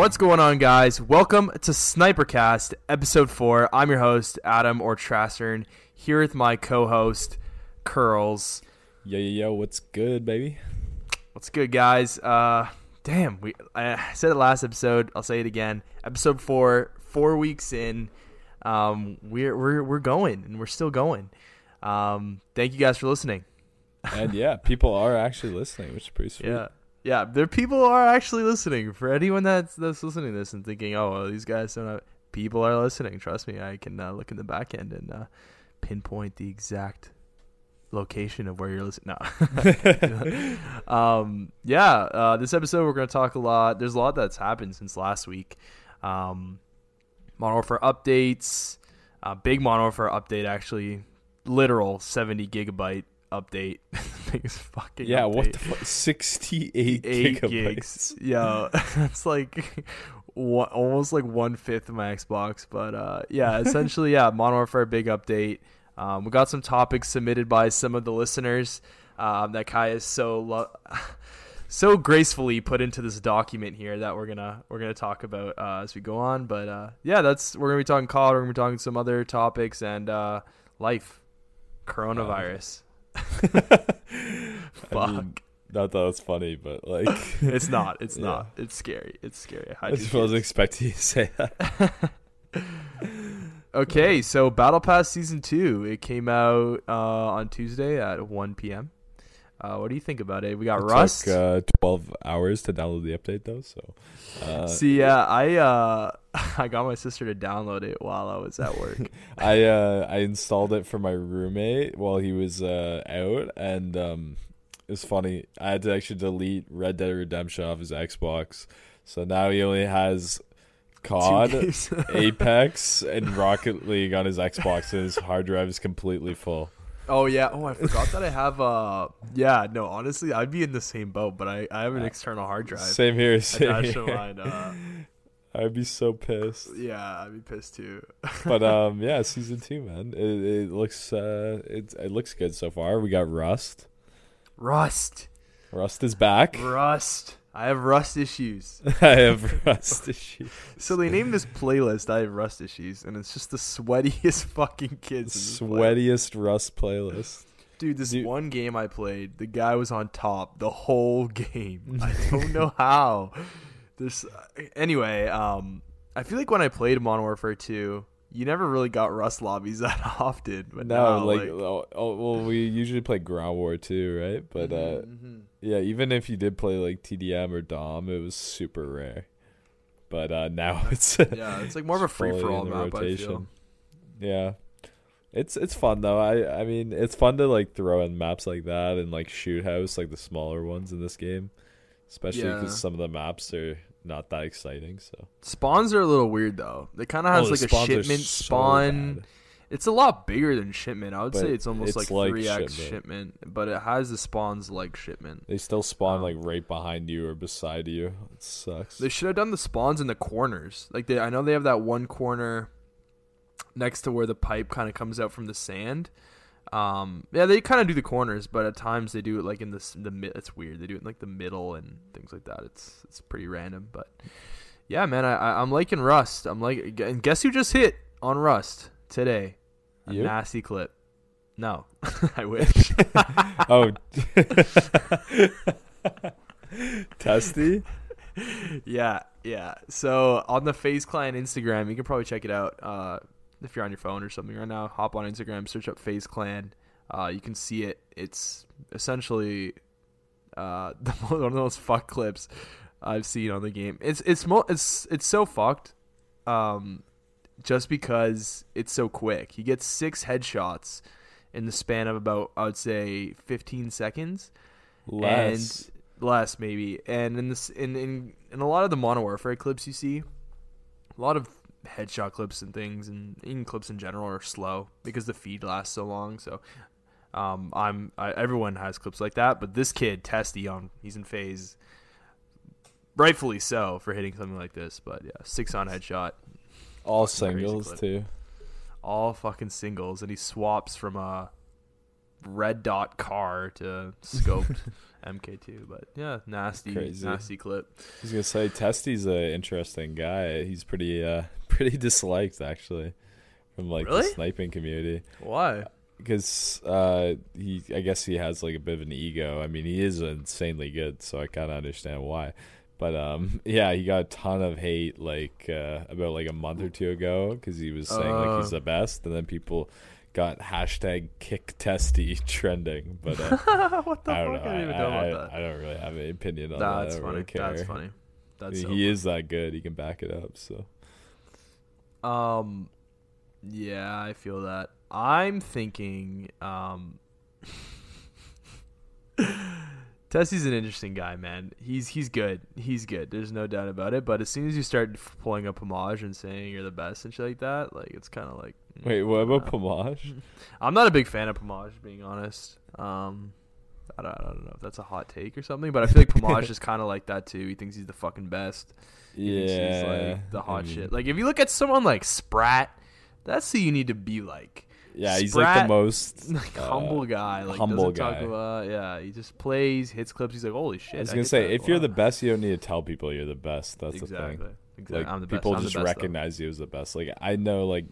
What's going on, guys? Welcome to Snipercast, episode four. I'm your host, Adam or Trastern, here with my co-host, Curls. Yo, yo, yo, what's good, baby? What's good, guys? Uh, damn, we I said it last episode. I'll say it again. Episode four, four weeks in. Um, we're we're we're going, and we're still going. Um, thank you guys for listening. And yeah, people are actually listening, which is pretty sweet. Yeah. Yeah, there people are actually listening. For anyone that's that's listening to this and thinking, "Oh, well, these guys don't," have, people are listening. Trust me, I can uh, look in the back end and uh, pinpoint the exact location of where you're listening. No. um, yeah, uh, this episode we're going to talk a lot. There's a lot that's happened since last week. Um, Modern Warfare updates, uh, big Modern Warfare update actually, literal 70 gigabyte update. Biggest fucking Yeah, update. what the fuck? 68 Eight gigabytes. gigs. Yeah, that's like one, almost like one fifth of my Xbox. But uh, yeah, essentially, yeah, Modern Warfare big update. Um, we got some topics submitted by some of the listeners um, that Kaj is so lo- so gracefully put into this document here that we're gonna we're gonna talk about uh, as we go on. But uh, yeah, that's we're gonna be talking COD. We're gonna be talking some other topics and uh, life, coronavirus. Fuck. I mean, not that was funny, but like, It's not. It's Yeah. not. It's scary. It's scary. I Hide just wasn't expecting you to say that. Okay, so Battle Pass season two. It came out uh, on Tuesday at 1 p.m. Uh, what do you think about it? We got It Rust. took uh, 12 hours to download the update, though, so. Uh, See, yeah, I uh, I got my sister to download it while I was at work. I uh I installed it for my roommate while he was uh out and um it was funny. I had to actually delete Red Dead Redemption off his Xbox. So now he only has COD. Apex, and Rocket League on his Xbox and his hard drive is completely full. Oh yeah. Oh, I forgot that I have. Uh, yeah. No, honestly, I'd be in the same boat, but I, I have an external hard drive Same here, same here. mine. Uh, I'd be so pissed. yeah, I'd be pissed too. But um yeah, season 2, man. It, it looks uh it it looks good so far. We got Rust. Rust. Rust is back. Rust. I have rust issues. I have Rust issues. So they named this playlist "I have Rust Issues," and it's just the sweatiest fucking kids. in this playlist. Sweatiest Rust playlist. dude. This Dude. one game I played, the guy was on top the whole game. I don't know how. This anyway. Um, I feel like when I played Modern Warfare 2, you never really got Rust lobbies that often. But No, now, like, oh, oh, well, we usually play Ground War 2, right? But uh, Mhm. Yeah, even if you did play like TDM or Dom, it was super rare. But uh, now it's yeah, it's like more of a free for all map. I feel. Yeah, it's it's fun though. I I mean, it's fun to like throw in maps like that and like shoot house like the smaller ones in this game, especially because Yeah. some of the maps are not that exciting. So Spawns are a little weird though. It kind of Oh, has the like a shipment so spawn. bad. It's a lot bigger than shipment. I would But say it's almost it's like like three x shipment. shipment. but it has the spawns like shipment. They still spawn Um, like right behind you or beside you. It sucks. They should have done the spawns in the corners. Like they, I know they have that one corner next to where the pipe kind of comes out from the sand. Um, yeah, they kind of do the corners, but at times they do it like in the the mid. It's weird. They do it in like the middle and things like that. It's it's pretty random, but yeah, man, I, I I'm liking Rust. I'm like, and guess who just hit on Rust today? A You? nasty clip. No, I wish. oh, testy. yeah, yeah. So on the FaZe Clan Instagram, you can probably check it out. Uh, if you're on your phone or something right now, hop on Instagram, search up FaZe Clan. Uh, you can see it. It's essentially uh, the, one of those fuck clips I've seen on the game. It's it's mo- it's it's so fucked. Um, just because it's so quick. He gets six headshots in the span of about I would say 15 seconds Less. and less maybe. And in this in in in a lot of the Modern Warfare clips you see, a lot of headshot clips and things, and even clips in general are slow because the feed lasts so long. So, um, I'm I, everyone has clips like that, but this kid Testy on he's in FaZe, rightfully so for hitting something like this. But yeah, six on headshot, All singles too. all fucking singles, and he swaps from a red dot car to scoped MK2. But yeah, nasty, Crazy. nasty clip. I was gonna say Testy's an interesting guy. He's pretty uh pretty disliked actually from like Really? the sniping community Why? because uh he I guess he has like a bit of an ego. I mean he is insanely good, so I kind of understand why. But um yeah, he got a ton of hate like uh, about like a month or two ago because he was saying like he's Oh. the best, and then people got hashtag kick Testy trending. But uh, what the I don't fuck? know. I even I, know I- about that. I don't really have an opinion on that. That's I don't funny. really. That's funny. That's he so he is that good. He can back it up. So Um, yeah, I feel that. I'm thinking, um, Testy's an interesting guy, man. He's he's good. He's good. There's no doubt about it. But as soon as you start f- pulling up homage and saying you're the best and shit like that, like it's kind of like. mm, wait, what about Pamaj? I'm not a big fan of Pamaj, being honest. Um, I don't, I don't know if that's a hot take or something, but I feel like Pamaj is kind of like that too. He thinks he's the fucking best. He Yeah, he's like the I hot mean, shit. Like if you look at someone like Spratt, that's who you need to be like. Yeah, he's like the most Like uh, humble guy. Like humble guy. about yeah. He just plays, hits clips. He's like, holy shit. I was gonna hit say, if you're the best, you don't need to tell people you're the best. That's exactly, the thing. exactly. Like I'm the best. people just best, though. recognize you as the best. Like I know, like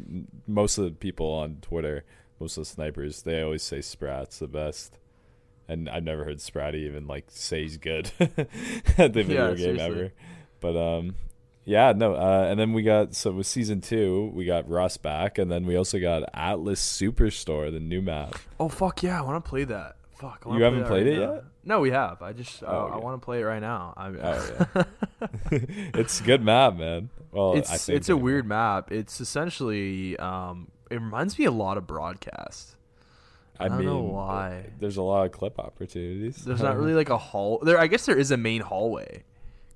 most of the people on Twitter, most of the snipers, they always say Spratt's the best, and I've never heard Spratty even like say he's good at the video Yeah, game seriously. ever. But um, yeah, no. Uh, and then we got so with season two, we got Rust back, and then we also got Atlas Superstore, the new map. Oh fuck yeah! I want to play that. Fuck. I You haven't played right it now. yet? No, we have. I just uh, Oh, I want to play it right now. I, Oh, it's a good map, man. Well, I it's think it's a anyway. weird map. It's essentially um, it reminds me a lot of broadcast. I I don't mean, know why. There's a lot of clip opportunities. There's not really like a hall. There, I guess there is a main hallway,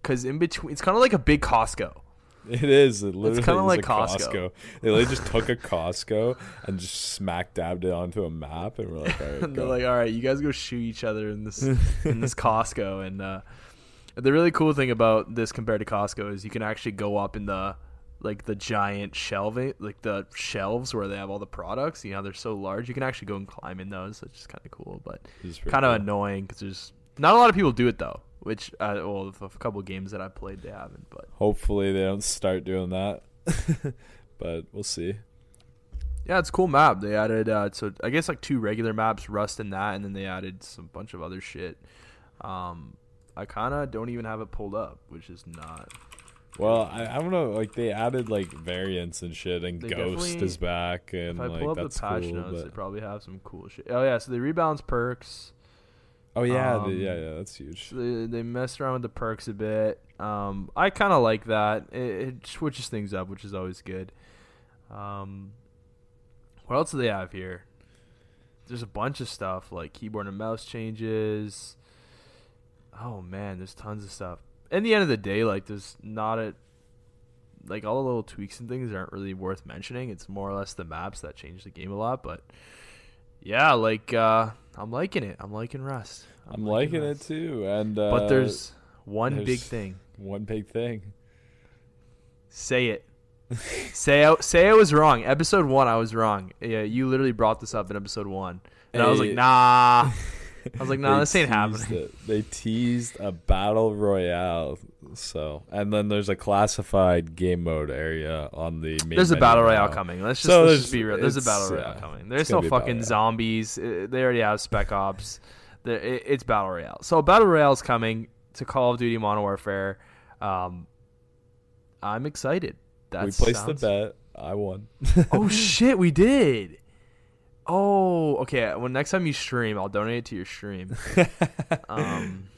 because in between, it's kind of like a big Costco. It is. It literally kinda like a Costco. They literally just took a Costco and just smack dabbed it onto a map, and we're like, all right, they're like, "All right, you guys go shoot each other in this in this Costco." And uh, the really cool thing about this compared to Costco is you can actually go up in the like the giant shelving, like the shelves where they have all the products. You know, they're so large. You can actually go and climb in those, which is kind of cool, but It's kind of cool. annoying because there's not a lot of people do it though. Which, uh, well, a couple of games that I played, they haven't. But Hopefully, they don't start doing that, but we'll see. Yeah, it's a cool map. They added uh so I guess like two regular maps, Rust and that, and then they added some bunch of other shit. Um I kinda don't even have it pulled up, which is not Well, I, I don't know. Like they added like variants and shit, and They Ghost is back, and if I like pull up the that's patch cool. notes, they probably have some cool shit. Oh yeah, so they rebalance perks. Oh yeah, the- um, yeah, yeah, that's huge. So they, they messed around with the perks a bit. Um I kinda like that. It, it switches things up, which is always good. Um what else do they have here? There's a bunch of stuff like keyboard and mouse changes. Oh man, there's tons of stuff. In the end of the day, like there's not a like all the little tweaks and things aren't really worth mentioning. It's more or less the maps that change the game a lot, but yeah, like uh I'm liking it. I'm liking Rust. I'm liking it Rust. too, and uh, But there's one big thing. one big thing. Say it. say I, say I was wrong. Episode one, I was wrong. Yeah, you literally brought this up in episode one, and I was like, nah. I was like, nah, this ain't happening. it. They teased a battle royale, so and then there's a classified game mode area on the. Main There's a menu battle royale now. coming. Let's just, So let's there's- just be real. There's a it's- battle royale yeah, coming. There's gonna no be a battle fucking royale. zombies. Uh, They already have Spec Ops. There- it- It's battle royale. So battle royale is coming to Call of Duty Modern Warfare. Um, I'm excited. That we placed sounds- the bet. I won. oh shit, we did. Oh, okay. Well, next time you stream, I'll donate it to your stream. Um,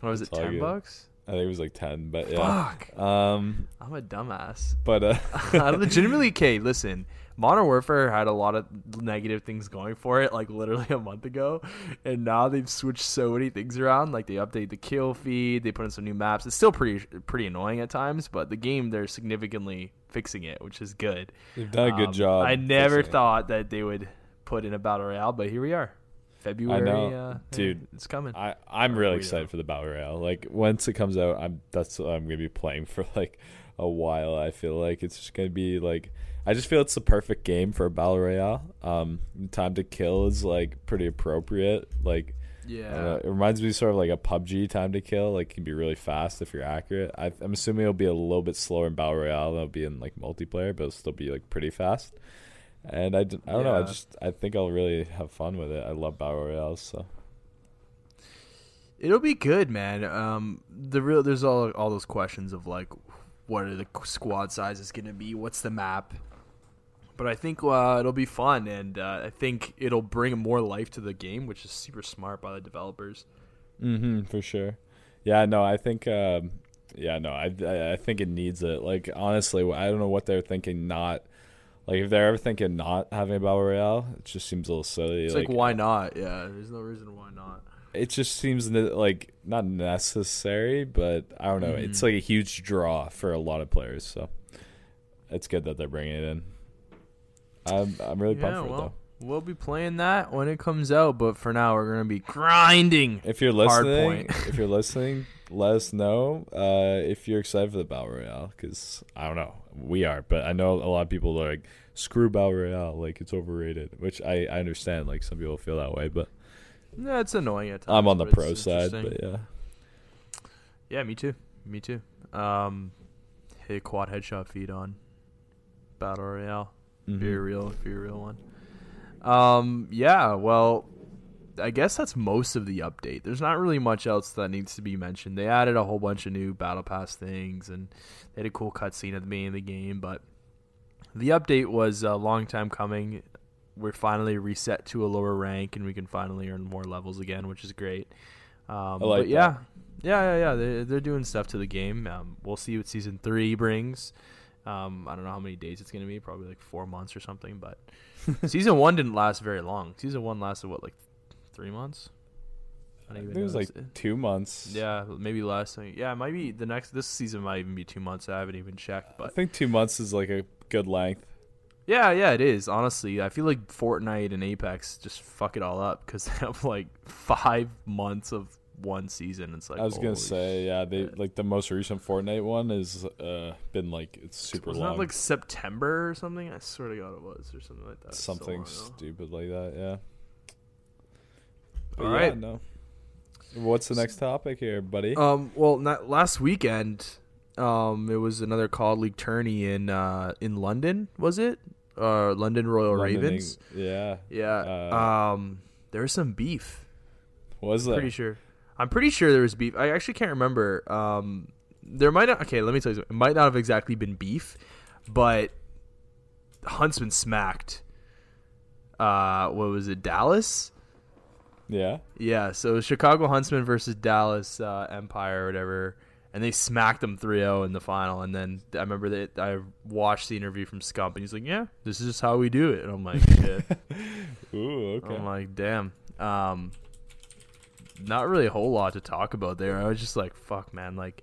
what was it? It's all Ten good. bucks? I think it was like ten, but yeah. Fuck, Um, I'm a dumbass. but uh, I legitimately, okay, listen. Modern Warfare had a lot of negative things going for it, like literally a month ago, and now they've switched so many things around. Like they update the kill feed, they put in some new maps. It's still pretty pretty annoying at times, but the game they're significantly fixing it, which is good. they've done a good Um, job. I never it. thought that they would put in a battle royale, but here we are. February, know. uh, Dude, it's coming. I I'm Or really excited don't. for the battle royale. Like once it comes out, I'm that's what I'm gonna be playing for like a while. I feel like it's just gonna be like I just feel it's the perfect game for a battle royale. Um, time to kill is like pretty appropriate. Like, Yeah. uh, it reminds me sort of like a PUBG time to kill. Like, can be really fast if you're accurate. I, I'm assuming it'll be a little bit slower in battle royale than it'll be in like multiplayer, but it'll still be like pretty fast. And I, d- I don't know. I just I think I'll really have fun with it. I love battle royales. So It'll be good, man. Um, the real there's all all those questions of like, what are the squad sizes going to be? What's the map? But I think uh, it'll be fun, and uh, I think it'll bring more life to the game, which is super smart by the developers. Mm-hmm, for sure. Yeah, no, I think um yeah, no, I, I I think it needs it. Like honestly, I don't know what they're thinking not like if they're ever thinking not having a battle royale, it just seems a little silly. It's like, why not? Yeah, there's no reason why not. It just seems ne- like not necessary, but I don't know. It's Mhm. like a huge draw for a lot of players, so it's good that they're bringing it in. I'm I'm really pumped Yeah, for it though. We'll be playing that when it comes out, but for now we're gonna be grinding. If you're Hard listening, point. if you're listening, let us know uh, if you're excited for the battle royale. Because I don't know, we are, but I know a lot of people are like, "Screw battle royale, like it's overrated," which I, I understand. Like some people feel that way, but Yeah, it's annoying at times. I'm on the pro side. But yeah, Yeah, me too. Me too. Um, hit quad headshot feed on battle royale. Mhm. Be a real, be a real one. Um, yeah. Well, I guess that's most of the update. There's not really much else that needs to be mentioned. They added a whole bunch of new battle pass things, and they had a cool cutscene at the beginning of the game. But the update was a long time coming. We're finally reset to a lower rank, and we can finally earn more levels again, which is great. Um, I like but yeah, that. yeah, yeah, yeah. They're, they're doing stuff to the game. Um, we'll see what season three brings. Um, I don't know how many days it's gonna be. Probably like four months or something. But season one didn't last very long. Season one lasted what, like three months? I don't think even it was like two months. yeah, maybe less. Yeah, it might be the next. This season might even be two months. I haven't even checked, but I think two months is like a good length. yeah, yeah, it is. Honestly, I feel like Fortnite and Apex just fuck it all up because they have like five months of one season. It's like I was gonna say, yeah, they like the most recent Fortnite one has uh, been like it's super Wasn't long. that like September or something? I swear to God, it was or something like that. Something ago. stupid like that. Yeah. But All yeah, right. No. What's the next topic here, buddy? Um, well, not last weekend. Um, it was another COD League tourney in uh in London. Was it? Uh, London Royal London, Ravens. Yeah. Yeah. Uh, um, there was some beef. Was there? Pretty sure. I'm pretty sure there was beef. I actually can't remember. Um, there might not. Okay, let me tell you. Something. It might not have exactly been beef, but Huntsmen smacked. Uh, what was it? Dallas. Yeah. Yeah, so Chicago Huntsmen versus Dallas uh, Empire or whatever, and they smacked them 3-0 in the final. And then I remember that I watched the interview from Scump, and he's like, "Yeah, this is just how we do it." And I'm like, "Shit." Ooh. Okay. I'm like, "Damn." Um, not really a whole lot to talk about there. I was just like, "Fuck, man!" Like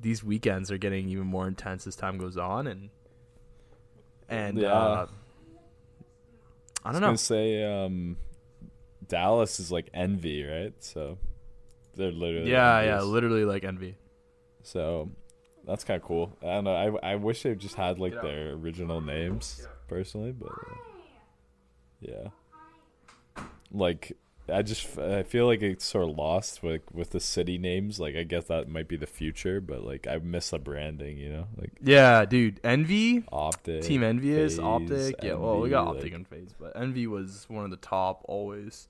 these weekends are getting even more intense as time goes on, and and Yeah. uh, I I don't was know. say um, Dallas is like envy, right? So they're literally Yeah, yeah, literally like envy. So that's kind of cool. I don't know. I I wish they just had like their original names personally, but uh, yeah, like I just I feel like it's sort of lost with with the city names. Like I guess that might be the future, but like I miss the branding. You know, like Yeah, dude, envy. Optic, Team Envious, FaZe, Optic. Yeah, well, we got Optic like- and FaZe, but Envy was one of the top always.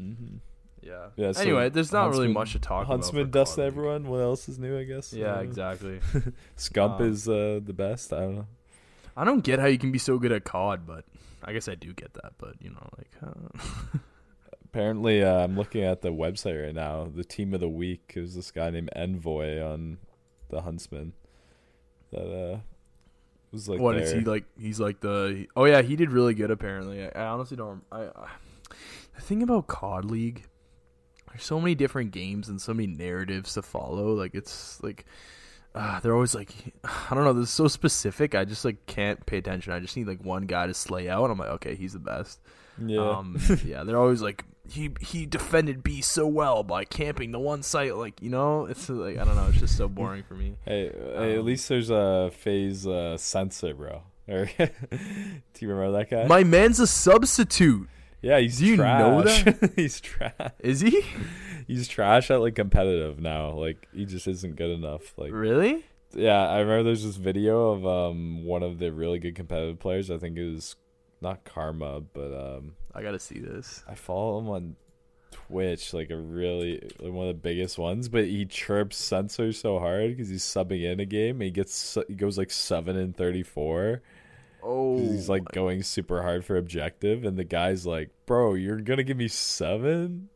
Mhm. Yeah. Yeah, so anyway, there's not really much to talk Huntsmen about. for dust everyone. What else is new? I guess. Yeah, Uh, exactly. Scump Um, is uh, the best. I don't know. I don't get how you can be so good at COD, but I guess I do get that. But you know, like, uh, Apparently, uh, I'm looking at the website right now. The team of the week is this guy named Envoy on the Huntsmen. That uh was like what is he like? He's like the. Oh yeah, he did really good. Apparently, I, I honestly don't. I, I the thing about COD League, there's so many different games and so many narratives to follow. Like it's like. Uh, they're always like, I don't know. This is so specific. I just like can't pay attention. I just need like one guy to slay out. And I'm like, okay, he's the best. Yeah. Um, yeah, they're always like he he defended B so well by camping the one site. Like you know, it's like I don't know. It's just so boring for me. hey, hey, at um, least there's a FaZe uh, Censor, bro. Do you remember that guy? My man's a substitute. yeah, he's Do you know trash. he's trash. Is he? He's trash at like competitive now. Like he just isn't good enough. Like really? yeah, I remember there's this video of um one of the really good competitive players. I think it was not Karma, but um I gotta see this. I follow him on Twitch, like a really like one of the biggest ones. But he chirps Censor so hard because he's subbing in a game. And he gets he goes like seven and thirty four. Oh, He's like going super hard for objective, and the guy's like, "Bro, you're gonna give me seven?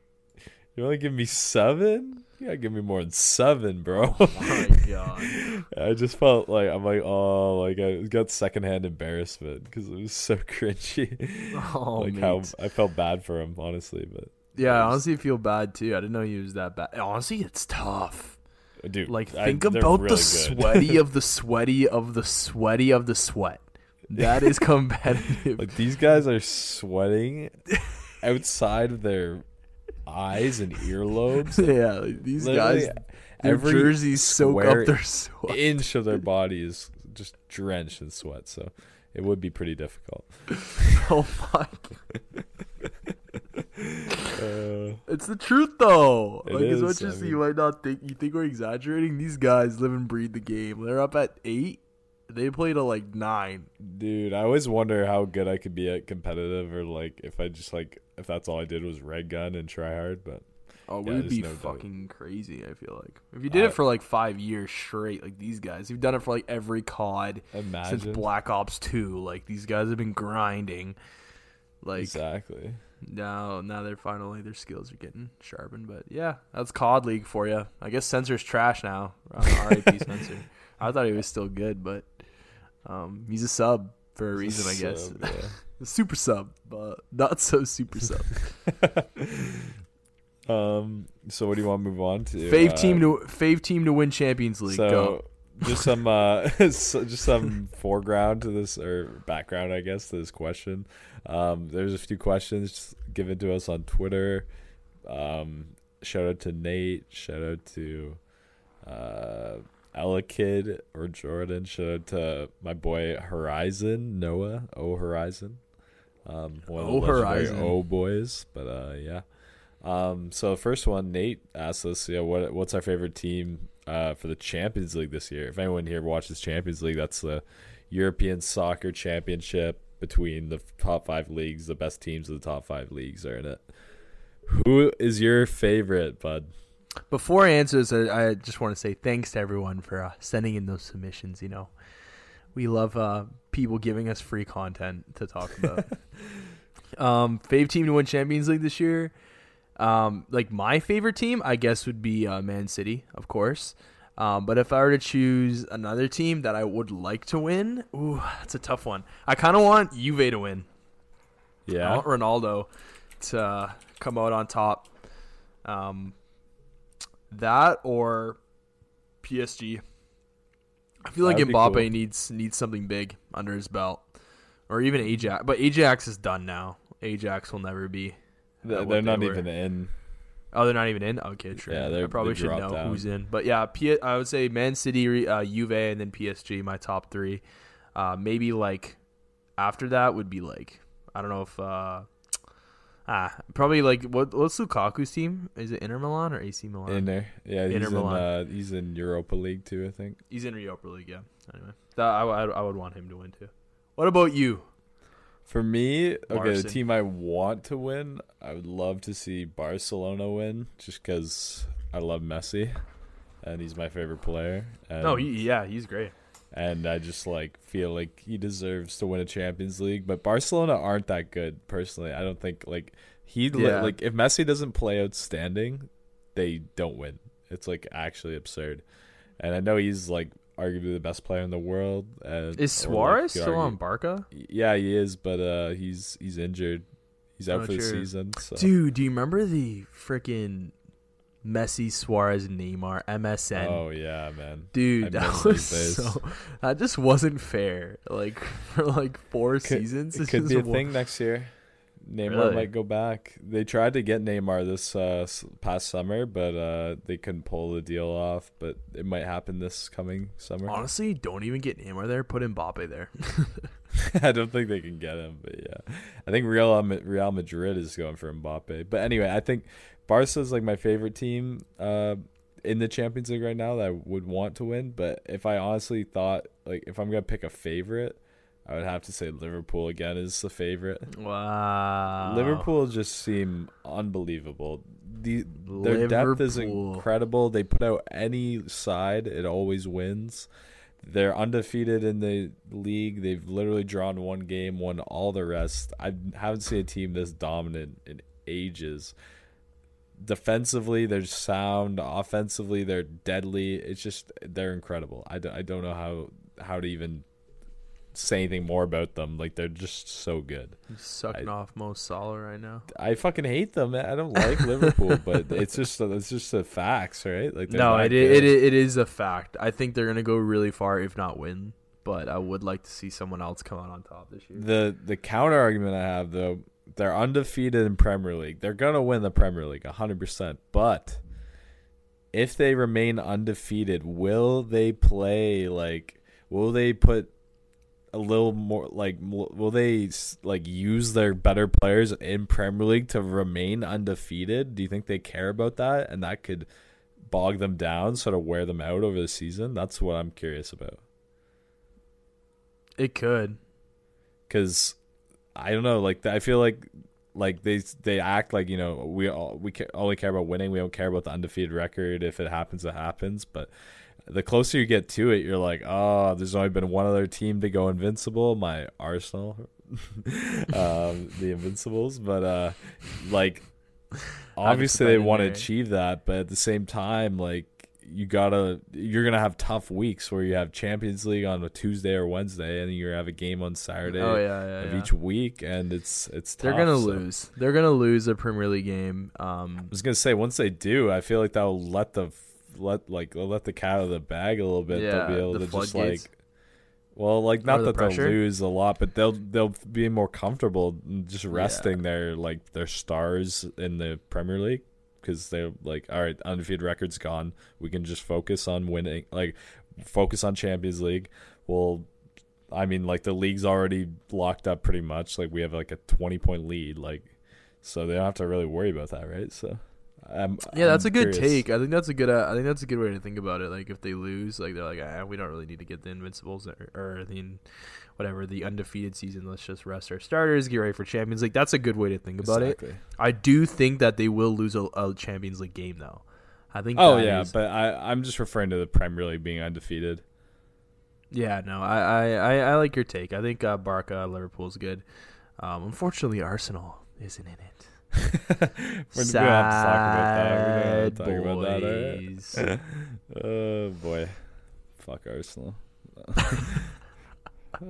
You only give me seven? You gotta give me more than seven, bro." Oh my god. I just felt like I'm like, oh, like I got secondhand embarrassment because it was so cringy. Oh, like how. I felt bad for him, honestly. But Yeah, I Yes. honestly feel bad too. I didn't know he was that bad. Honestly, it's tough. dude, Like think they're about really the sweaty of the sweaty of the sweaty of the sweat. That is competitive. like these guys are sweating outside of their eyes and earlobes. yeah, like, these Literally, guys, their every jerseys soak up their sweat. inch of their body is just drenched in sweat. So it would be pretty difficult. oh my! Uh, It's the truth though. Like as is, much I as mean- you might not think, you think we're exaggerating. These guys live and breathe the game. They're up at eight. They play to like nine. dude, I always wonder how good I could be at competitive, or like if I just like if that's all I did was red gun and try hard. But Oh, Yeah, we'd be no fucking crazy. I feel like if you did I- it for like five years straight, like these guys, you've done it for like every COD imagine since Black Ops Two. Like these guys have been grinding. Like exactly. now, now they're finally their skills are getting sharpened. But yeah, that's COD League for you. I guess Censor's trash now. R.I.P. Censor. I thought he was still good, but um, he's a sub for a reason, I guess. Yeah. super sub, but not so super sub. Um. So what do you want to move on to? Fave Uh, team to fave team to win Champions League. So Go. just some uh, just some foreground to this or background, I guess, to this question. Um, there's a few questions given to us on Twitter. Um, shout out to Nate. Shout out to uh, Ella Kid or Jordan. Shout out to my boy Horizon Noah. Oh Horizon. Um, one of the Oh, Horizon. Oh boys. But uh, yeah. Um, so first one, Nate asked us, yeah, what what's our favorite team uh, for the Champions League this year? If anyone here watches Champions League, that's the European Soccer Championship between the top five leagues. The best teams of the top five leagues are in it. Who is your favorite, bud? Before I answer this, I, I just want to say thanks to everyone for uh, sending in those submissions. You know, we love uh, people giving us free content to talk about. um, fave team to win Champions League this year. Um, like my favorite team, I guess, would be uh, Man City, of course. Um, but if I were to choose another team that I would like to win, ooh, that's a tough one. I kind of want Juve to win. Yeah, I want Ronaldo to come out on top. Um, that or PSG. I feel like That would be Mbappe cool. needs needs something big under his belt, or even Ajax. But Ajax is done now. Ajax will never be. Th- they're not were. even in. Oh, they're not even in. Okay, true. Yeah, I they're- probably they should know down. who's in. But yeah, P- I would say Man City, uh, Juve, and then PSG. My top three. Uh, maybe like after that would be like I don't know if uh, ah probably like what what's Lukaku's team? Is it Inter Milan or AC Milan? In there, yeah, he's Inter in. Milan. Uh, he's in Europa League too, I think. He's in Europa League. Yeah. Anyway, that I, I, I would want him to win too. What about you? For me, okay, the team I want to win, I would love to see Barcelona win, just because I love Messi, and he's my favorite player. And, No, he, yeah, he's great. And I just like feel like he deserves to win a Champions League. But Barcelona aren't that good, personally. I don't think like he Yeah. like if Messi doesn't play outstanding, they don't win. It's like actually absurd. And I know he's like arguably the best player in the world. And, Is or, like, Suarez still argue- on Barca? yeah, he is, but uh, he's he's injured. He's out Oh, for the true. season. So. Dude, do you remember the freaking Messi, Suarez, Neymar MSN? Oh yeah, man. Dude, that was so. That just wasn't fair. Like for like four Could- seasons, It could be a thing next year. Neymar Really? might go back. They tried to get Neymar this uh, past summer, but uh, they couldn't pull the deal off. But it might happen this coming summer. Honestly, don't even get Neymar there. Put Mbappe there. I don't think they can get him, but yeah, I think Real Real Madrid is going for Mbappe. But anyway, I think Barca is like my favorite team uh, in the Champions League right now that I would want to win. But if I honestly thought like if I'm gonna pick a favorite, I would have to say Liverpool again is the favorite. wow. Liverpool just seem unbelievable. The their depth is incredible. They put out any side, it always wins. They're undefeated in the league. They've literally drawn one game, won all the rest. I haven't seen a team this dominant in ages. Defensively, they're sound. Offensively, they're deadly. It's just they're incredible. I don't, I don't know how how to even say anything more about them. Like they're just so good. He's sucking I- off Mo Salah right now. I fucking hate them. I don't like Liverpool, but it's just it's just the facts, right? Like No, it it it is a fact. I think they're gonna go really far, if not win. But I would like to see someone else come out on top this year. The the counter argument I have though, they're undefeated in Premier League. They're gonna win the Premier League, hundred percent. But if they remain undefeated, will they play like? Will they put a little more like? Will they like use their better players in Premier League to remain undefeated? Do you think they care about that, and that could bog them down, sort of wear them out over the season? That's what I'm curious about. It could. because I don't know. Like I feel like like they they act like you know we all we ca- only care about winning. We don't care about the undefeated record. If it happens, it happens. But the closer you get to it, you're like, oh, there's only been one other team to go invincible. My Arsenal, um, the Invincibles. But uh, like obviously they want to achieve that, but at the same time, like you gotta you're gonna have tough weeks where you have Champions League on a Tuesday or Wednesday, and you have a game on Saturday Oh yeah, yeah. of yeah. each week, and it's it's They're gonna so- lose. They're gonna lose a Premier League game. Um, I was gonna say once they do, I feel like that will let the let like let the cat out of the bag a little bit. they'll be Yeah, able the to just floodgates. like. Well, like not the that they'll lose a lot, but they'll they'll be more comfortable just Yeah. resting their like their stars in the Premier League because they're like, all right, undefeated record's gone. We can just focus on winning, like focus on Champions League. Well, I mean, like the league's already locked up pretty much. Like we have like a twenty point lead, like so they don't have to really worry about that, right? So, I'm, yeah, that's I'm a good curious. take. I think that's a good. Uh, I think that's a good way to think about it. Like if they lose, like they're like, ah, we don't really need to get the Invincibles or, or the whatever the undefeated season. Let's just rest our starters, get ready for Champions League. That's a good way to think about it. I do think that they will lose a, a Champions League game though. I think. Oh yeah, is- but I I'm just referring to the Premier League being undefeated. Yeah, no, I, I, I, I like your take. I think uh, Barca Liverpool's good. Um, unfortunately, Arsenal isn't in it. We're gonna have to talk about that. Sad gonna have to talk about that. boys. Oh boy, fuck Arsenal.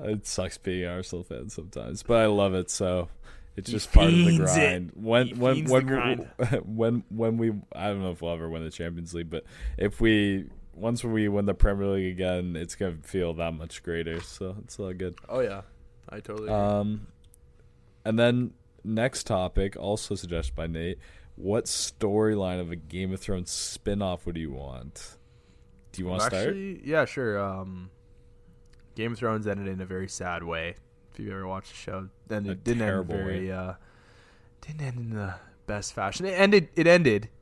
it sucks being an Arsenal fan sometimes, but I love it. So it's He just part of the fiends it. grind. When He when when the we, grind. when when we I don't know if we'll ever win the Champions League, but if we once we win the Premier League again, it's gonna feel that much greater. So it's all good. Oh yeah, I totally. Agree. Um, and then next topic, also suggested by Nate. What storyline of a Game of Thrones spin-off would you want? Do you want to start? Yeah, sure. Um, Game of Thrones ended in a very sad way. If you've ever watched the show, then A it didn't end very. Uh, didn't end in the best fashion. It ended. It ended.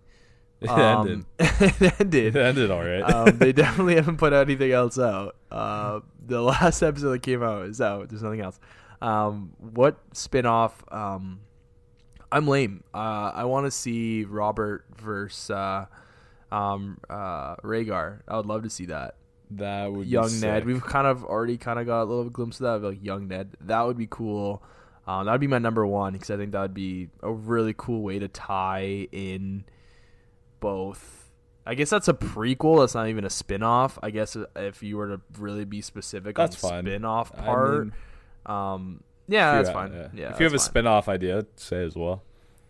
It Um, it ended. It ended all right. um, they definitely haven't put anything else out. Uh, the last episode that came out is out. There's nothing else. Um, what spin-off? Um, I'm lame. Uh, I want to see Robert versus uh, um, uh, Rhaegar. I would love to see that. that would young be Ned. We've kind of already kind of got a little glimpse of that, of like young Ned. That would be cool. Um, that would be my number one because I think that would be a really cool way to tie in both. I guess that's a prequel. That's not even a spin-off. I guess if you were to really be specific That's on fine. spin-off I part, mean, um, yeah, that's fine. yeah. Yeah, if you have a fine. spin-off idea, say as well.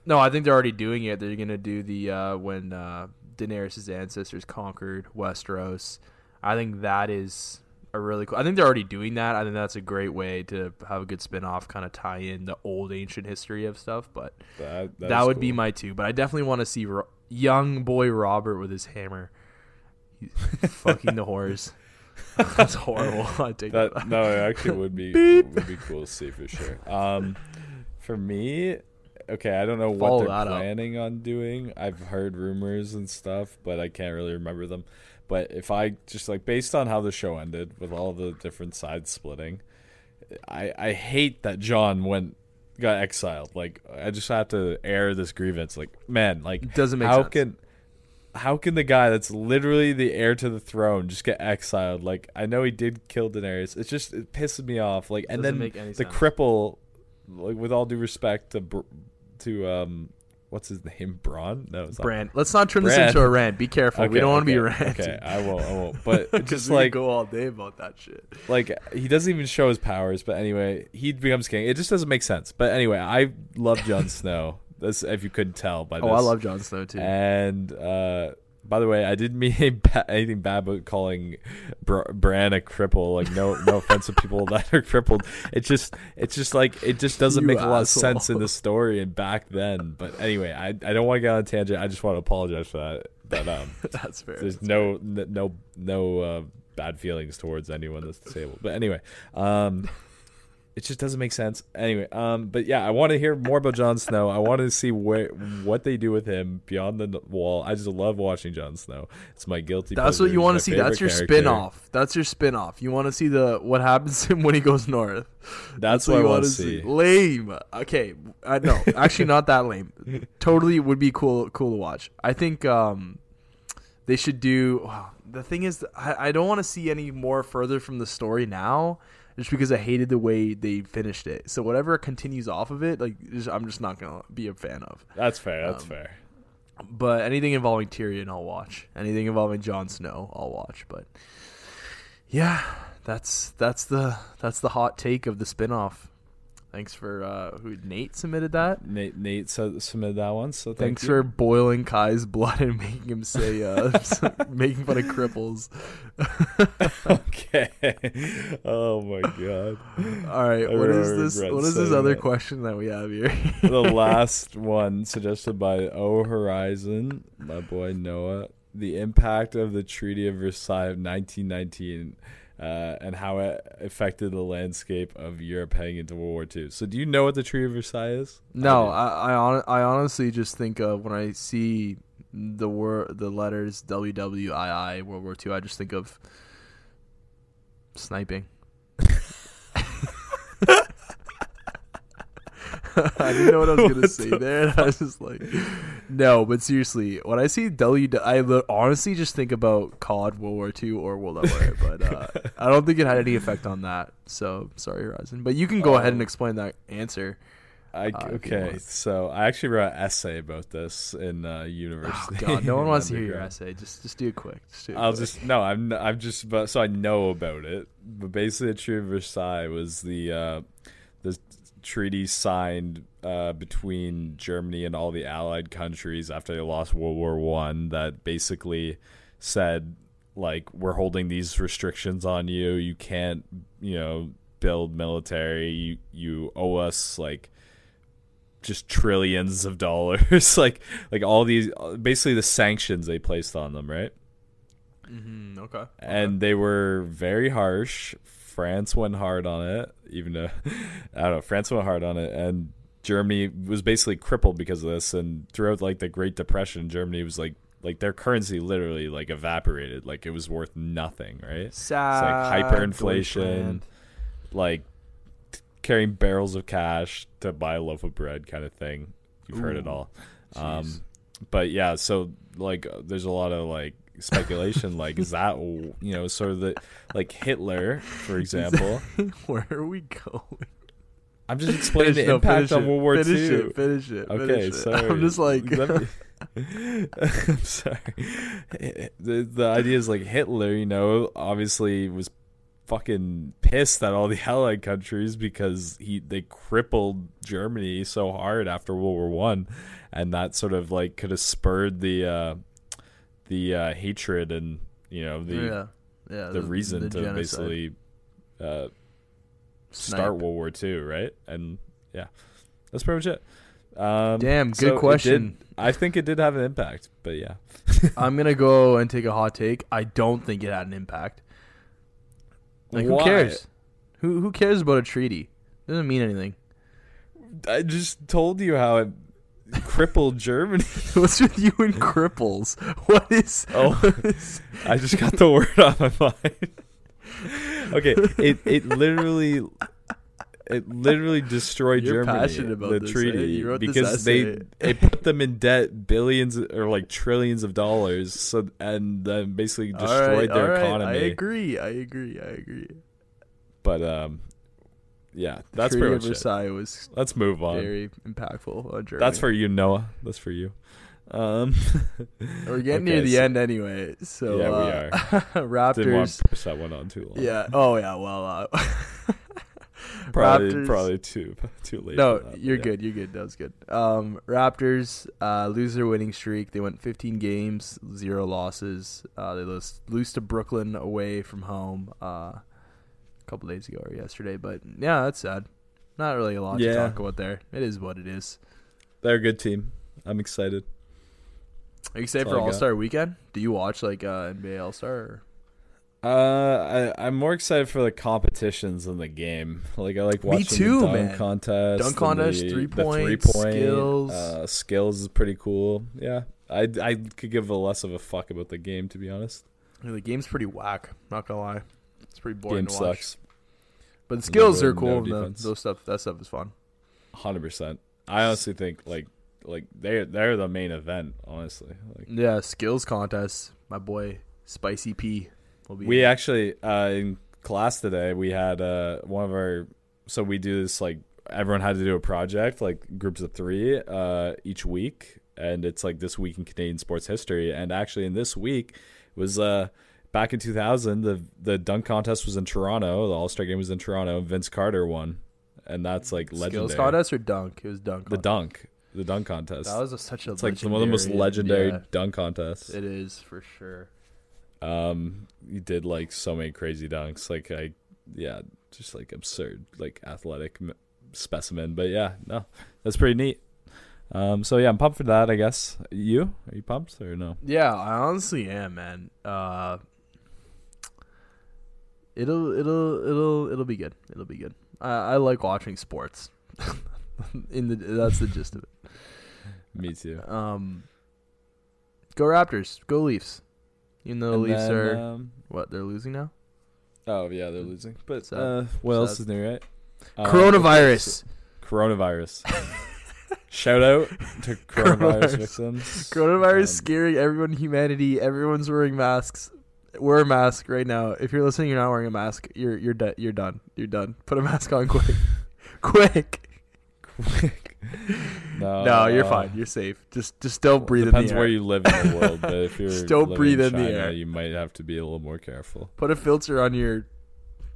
No, I think they're already doing it. They're gonna do the uh, when uh, Daenerys' ancestors conquered Westeros. I think that is a really cool. I think they're already doing that. I think that's a great way to have a good spin-off, kind of tie in the old ancient history of stuff. But That, that would be my two. But I definitely want to see Ro- young boy Robert with his hammer, He's fucking the whores. that's horrible. I take that. that no, it actually would be Beep. would be cool to see for sure. Um, for me, okay, I don't know Follow what they're that up. planning on doing. I've heard rumors and stuff, but I can't really remember them. But if I just like based on how the show ended with all the different sides splitting, I I hate that Jon went got exiled. Like I just have to air this grievance. Like man, like Doesn't make how sense. can how can the guy that's literally the heir to the throne just get exiled? Like I know he did kill Daenerys. It's just it pisses me off. Like and Doesn't then the sense. cripple, like with all due respect to Br- to um what's his name Braun? No, it's not. Let's not turn this into a rant. Be careful. we don't want to be okay, ranting. Okay, I won't. I won't. But just like go all day about that shit. like he doesn't even show his powers. But anyway, he becomes king. It just doesn't make sense. But anyway, I love Jon Snow. That's if you couldn't tell by this. Oh. I love Jon Snow too. And uh, by the way, I didn't mean anything bad about calling Br- Bran a cripple. Like no, no offense to people that are crippled. It's just, it's just like it just doesn't You make a lot of sense in the story and back then. But anyway, I, I don't want to get on a tangent. I just want to apologize for that. But um, That's fair. there's That's no n- no no uh, bad feelings towards anyone that's disabled. But anyway, um, it just doesn't make sense. Anyway, um, but yeah, I want to hear more about Jon Snow. I want to see where what they do with him beyond the wall. I just love watching Jon Snow. It's my guilty. That's what you want to see. That's your character. spin-off. That's your spin-off. You want to see the what happens to him when he goes north. That's, what I you want to see. Lame. Okay, I no, actually not that lame. Totally would be cool cool to watch. I think um they should do wow, the thing is I, I don't want to see any more further from the story now just because I hated the way they finished it. So whatever continues off of it, like just, I'm just not going to be a fan of. That's fair. That's Um, fair. But anything involving Tyrion, I'll watch. Anything involving Jon Snow, I'll watch. But yeah, that's that's the that's the hot take of the spinoff. Thanks for uh, who Nate submitted that. Nate Nate submitted that one. So thank Thanks you. for boiling Kaj's blood and making him say uh, making fun of cripples. okay. oh my god. All right, I what is this? What is this other that. question that we have here? the last one suggested by O Horizon, my boy Noah, the impact of the Treaty of Versailles of 1919 uh, and how it affected the landscape of Europe heading into World War II. So, do you know what the Treaty of Versailles is? No. I I, hon- I honestly just think of when I see the word the letters WWII World War II, I just think of sniping. I didn't know what I was gonna say the there. I was just like, no. But seriously, when I see W, I honestly just think about COD World War II or World War. But uh, I don't think it had any effect on that. So sorry, Horizon. But you can go ahead and Oh. explain that answer. I, Uh, okay, so I actually wrote an essay about this in uh, Oh university. God, no one wants to hear your essay. Just, just do it quick. Just do it I'll quick. just no. I'm I'm just but so I know about it. But basically, the Treaty of Versailles was the uh, the treaty signed uh, between Germany and all the Allied countries after they lost World War One. That basically said like we're holding these restrictions on you. You can't you know build military. You you owe us like just trillions of dollars like like all these basically the sanctions they placed on them right mm-hmm. okay. and they were very harsh. France went hard on it, even though I don't know. France went hard on it, and Germany was basically crippled because of this. And throughout like the Great Depression, Germany was like like their currency literally like evaporated, like it was worth nothing, right? Sad Like hyperinflation. Like carrying barrels of cash to buy a loaf of bread, kind of thing. You've heard it all. Um, but yeah, so like, there's a lot of like speculation, like is that you know sort of the like Hitler, for example. Where are we going? I'm just explaining the no, impact finish on World War finish II. It, finish it. Okay, finish it. sorry. I'm just like, I'm sorry. The the idea is like Hitler, you know, obviously was fucking pissed at all the Allied countries because he they crippled Germany so hard after World War One, and that sort of like could have spurred the uh, the uh, hatred and you know the yeah. Yeah, the, reason the to genocide. basically uh, start World War II, right? And yeah, that's pretty much it. Um, Damn, good so it did- question. I think it did have an impact, but yeah, I'm gonna go and take a hot take. I don't think it had an impact. Like, who cares? Who who cares about a treaty? Doesn't mean anything. I just told you how it crippled Germany. What's with you and cripples? What is? Oh. what is- I just got the word on my mind. okay, it it literally it literally destroyed You're Germany. passionate about the this, eh? treaty this because they it put them in debt billions or like trillions of dollars. So and then basically destroyed right, their right, economy. I agree. I agree. I agree. But um, yeah, that's Treaty pretty of much it. Versailles was Let's move on. very impactful on Germany. That's for you, Noah. That's for you. Um, We're getting Okay, near the so- end anyway. So Yeah, we uh, Didn't want to push that one on too long. Yeah. Oh yeah. Well. Uh, probably Raptors- probably too too late. No, that, you're yeah. good. You're good. That was good. Um, Raptors uh, lose their winning streak. They went 15 games, zero losses. Uh, they lose lose to Brooklyn away from home uh, a couple days ago or yesterday. But yeah, that's sad. Not really a lot to talk about there. It is what it is. They're a good team. I'm excited. Are you excited for all I All got. Star Weekend? Do you watch like uh, NBA All Star? Uh, I, I'm more excited for the competitions than the game. Like I like Me watching too, the dunk man. contest, Dunk contest, the, three point, three-point, skills. Uh, skills is pretty cool. Yeah, I I could give a less of a fuck about the game to be honest. The game's pretty whack. Not gonna lie, it's pretty boring game to watch. sucks. But the skills No- are cool. no the, those stuff, that stuff is fun. Hundred percent. I honestly think like like they they're the main event. Honestly, like Yeah, skills contest. My boy Spicy P will be. we actually uh, in class today we had uh, one of our so we do this like everyone had to do a project like groups of three uh, each week and it's like this week in Canadian sports history and actually in this week was uh back in 2000 the the dunk contest was in Toronto the All-Star game was in Toronto Vince Carter won and that's like legendary skills contest or dunk. It was dunk. the contest. dunk the dunk contest That was a, such a. it's like one of the most legendary Yeah, dunk contests it is for sure. um he did like so many crazy dunks like i yeah just like absurd like athletic m- specimen but yeah no that's pretty neat um so yeah i'm pumped for that i guess you are you pumped or no Yeah, I honestly am, man. Uh, it'll it'll it'll it'll be good. It'll be good. I, I like watching sports. In the that's the gist of it. me too Um, go Raptors. Go Leafs. Even though the Leafs then, are um, what they're losing now. oh yeah they're losing but Sad. uh what else is new right Um, Coronavirus. coronavirus shout out to coronavirus Coronavirus. victims Coronavirus Um, scaring everyone. Humanity. Everyone's wearing masks. Wear a mask right now. If you're listening, you're not wearing a mask. You're you're de- You're done. You're done. Put a mask on quick. quick. Quick. No no, you're uh, fine. You're safe. Just just don't breathe Depends in the where air. you live in the world, but if you're Just don't breathe in, in the air. you might have to be a little more careful. Put a filter on your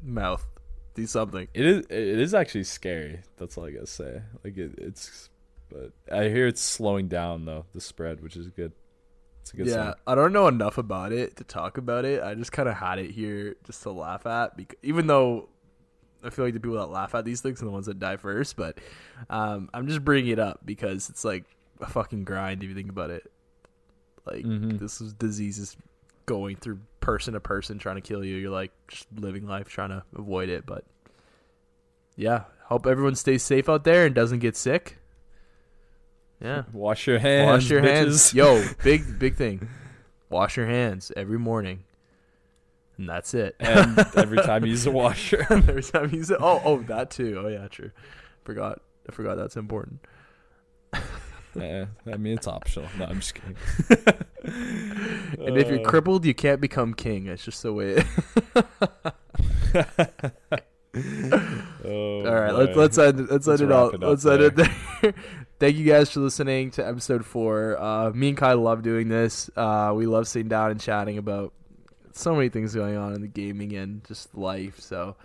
mouth. Do something. It is it is actually scary. That's all I gotta say. Like it, it's, but I hear it's slowing down though the spread, which is good. It's a good yeah, sign. I don't know enough about it to talk about it. I just kind of had it here just to laugh at, because even though I feel like the people that laugh at these things are the ones that die first. But um, I'm just bringing it up because it's like a fucking grind if you think about it. Like Mhm. this is disease is going through person to person trying to kill you. You're like just living life trying to avoid it. But yeah, hope everyone stays safe out there and doesn't get sick. Yeah. Wash your hands. Wash your hands. Yo, big big thing. Wash your hands every morning. And that's it. and every time you use a washer. every time you say Oh, oh, that too. Oh yeah, true. Forgot. I forgot that's important. Eh, I mean, it's optional. No, I'm just kidding. And if you're Uh, crippled, you can't become king. It's just the way. oh, all right, boy. let's let's end it- let's, Let's end it all. it Let's end it there. Thank you guys for listening to episode four. Uh, me and Kaj love doing this. Uh, we love sitting down and chatting about so many things going on in the gaming and just life. So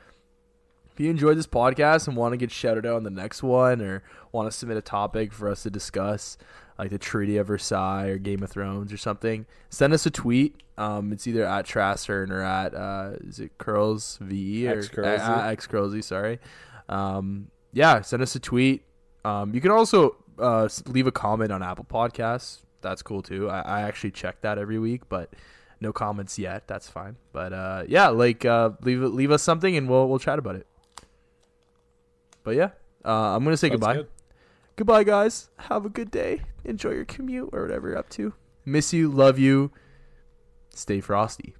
If you enjoyed this podcast and want to get shouted out on the next one, or want to submit a topic for us to discuss, like the Treaty of Versailles or Game of Thrones or something, send us a tweet. Um, it's either at Trastern or at uh, is it Curls VE or X Curlsy, sorry. Um, yeah, send us a tweet. Um, you can also uh, leave a comment on Apple Podcasts. That's cool too. I, I actually check that every week, but no comments yet. That's fine. But uh, yeah, like uh, leave leave us something and we'll we'll chat about it. But yeah, uh, I'm gonna say Sounds goodbye. good. Goodbye, guys. Have a good day. Enjoy your commute or whatever you're up to. Miss you. Love you. Stay frosty.